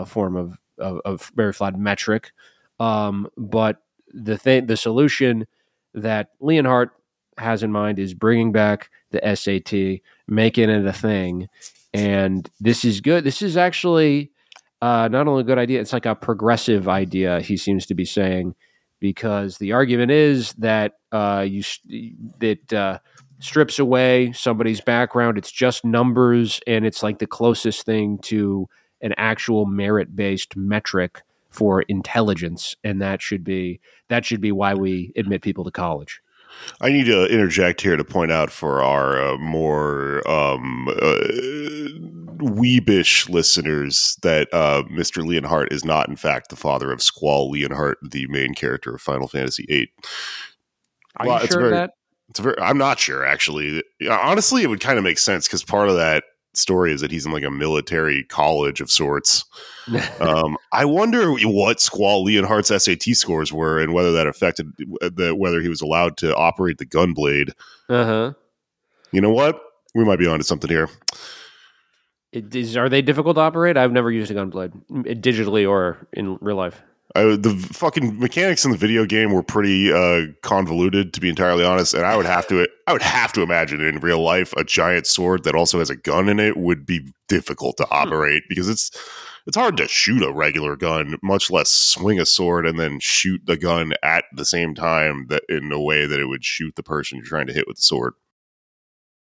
uh, form of, of, of very flawed metric. Um, but the thing, the solution that Leonhardt has in mind is bringing back the SAT, making it a thing, and this is good. This is actually uh, not only a good idea; it's like a progressive idea. He seems to be saying because the argument is that uh, you that uh, strips away somebody's background. It's just numbers, and it's like the closest thing to an actual merit based metric for intelligence, and that should be that should be why we admit people to college. I need to interject here to point out for our uh, more um, uh, weebish listeners that uh, Mr. Leonhardt is not, in fact, the father of Squall Leonhart, the main character of Final Fantasy VIII. Are well, you sure very, that? It's very. I'm not sure actually. Honestly, it would kind of make sense because part of that story is that he's in like a military college of sorts. um, I wonder what Squall Leonhart's SAT scores were and whether that affected the, whether he was allowed to operate the gunblade. Uh huh. You know what? We might be onto something here. It is, are they difficult to operate? I've never used a gunblade digitally or in real life. Uh, the fucking mechanics in the video game were pretty uh, convoluted, to be entirely honest. And I would have to, I would have to imagine in real life, a giant sword that also has a gun in it would be difficult to hmm. operate because it's it's hard to shoot a regular gun, much less swing a sword and then shoot the gun at the same time that in a way that it would shoot the person you're trying to hit with the sword.